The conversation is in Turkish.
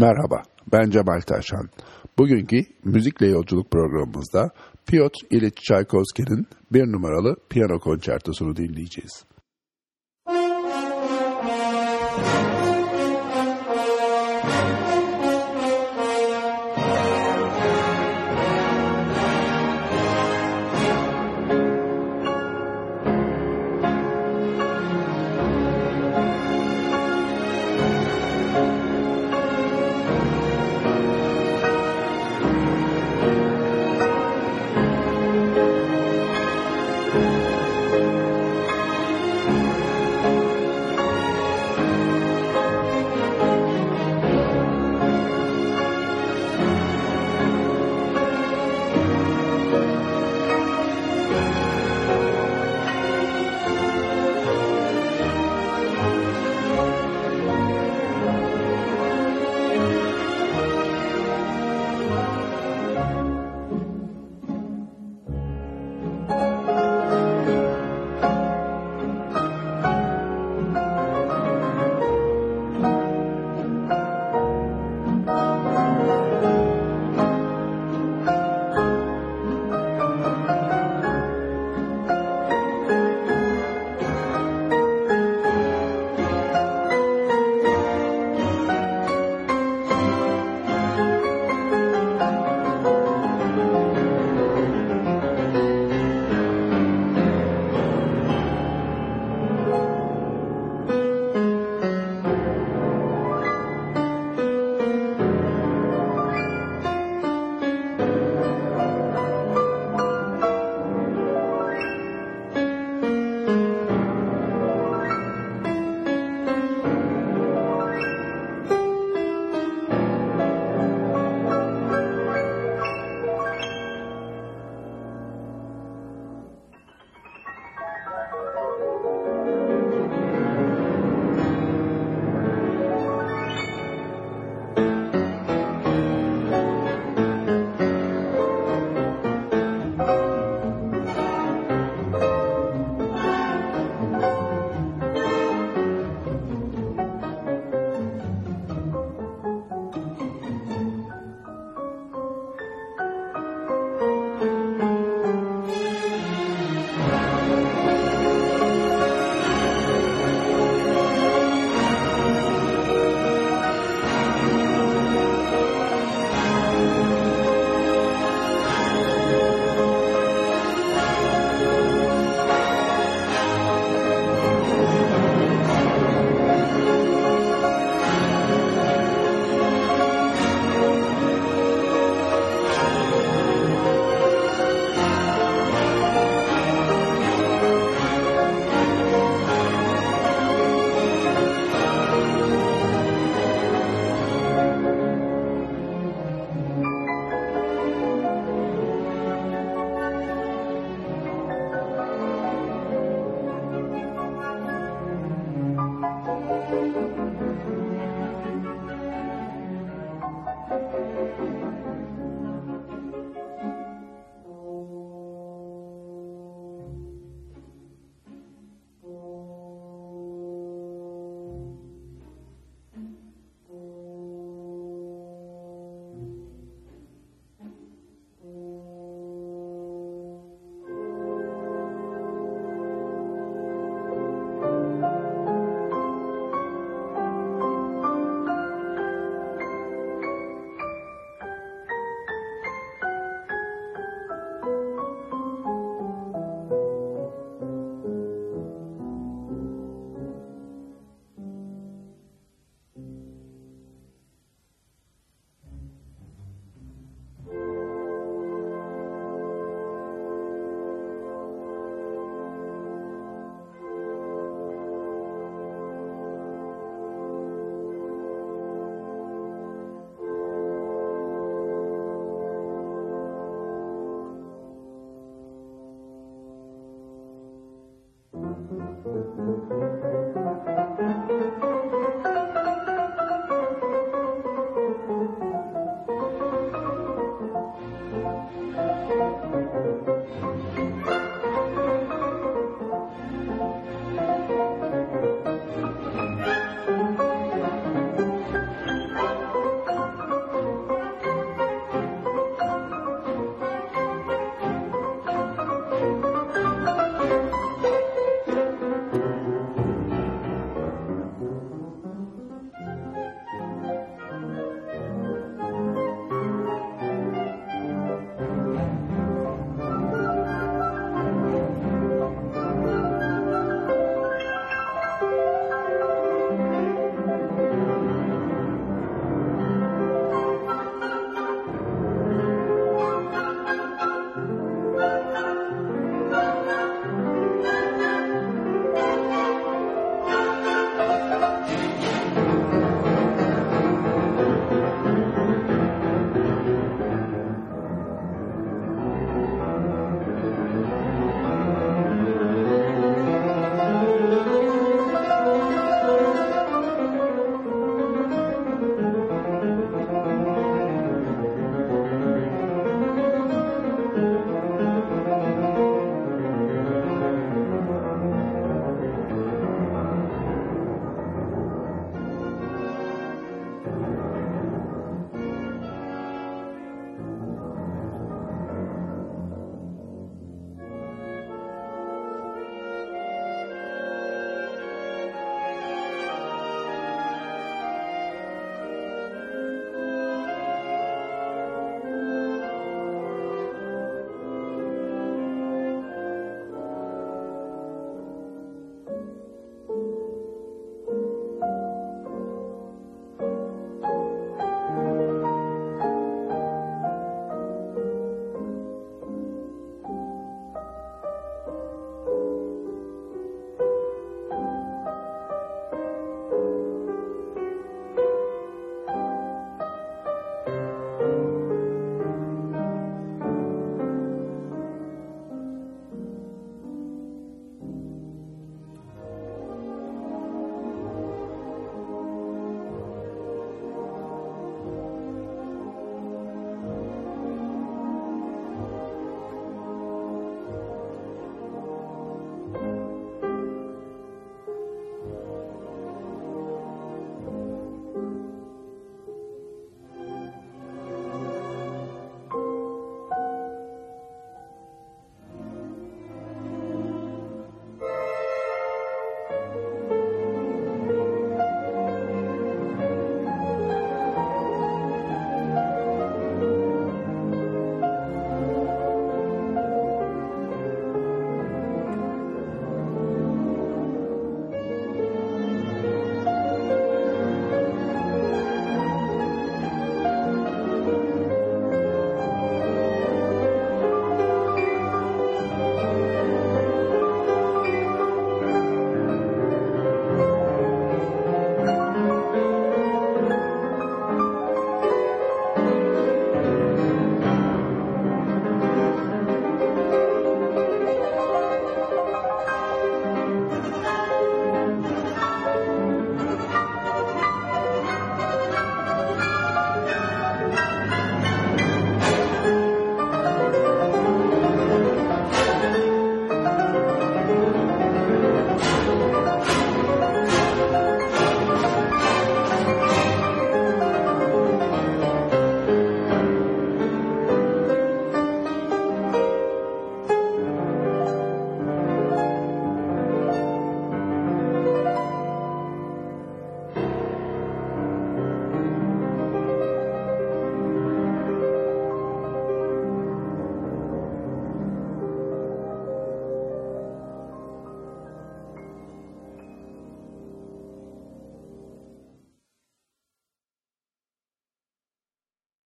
Merhaba, ben Cemal Taşan. Bugünkü Müzikle Yolculuk programımızda Piotr İliç Çaykovski'nin bir numaralı piyano konçertosunu dinleyeceğiz. Música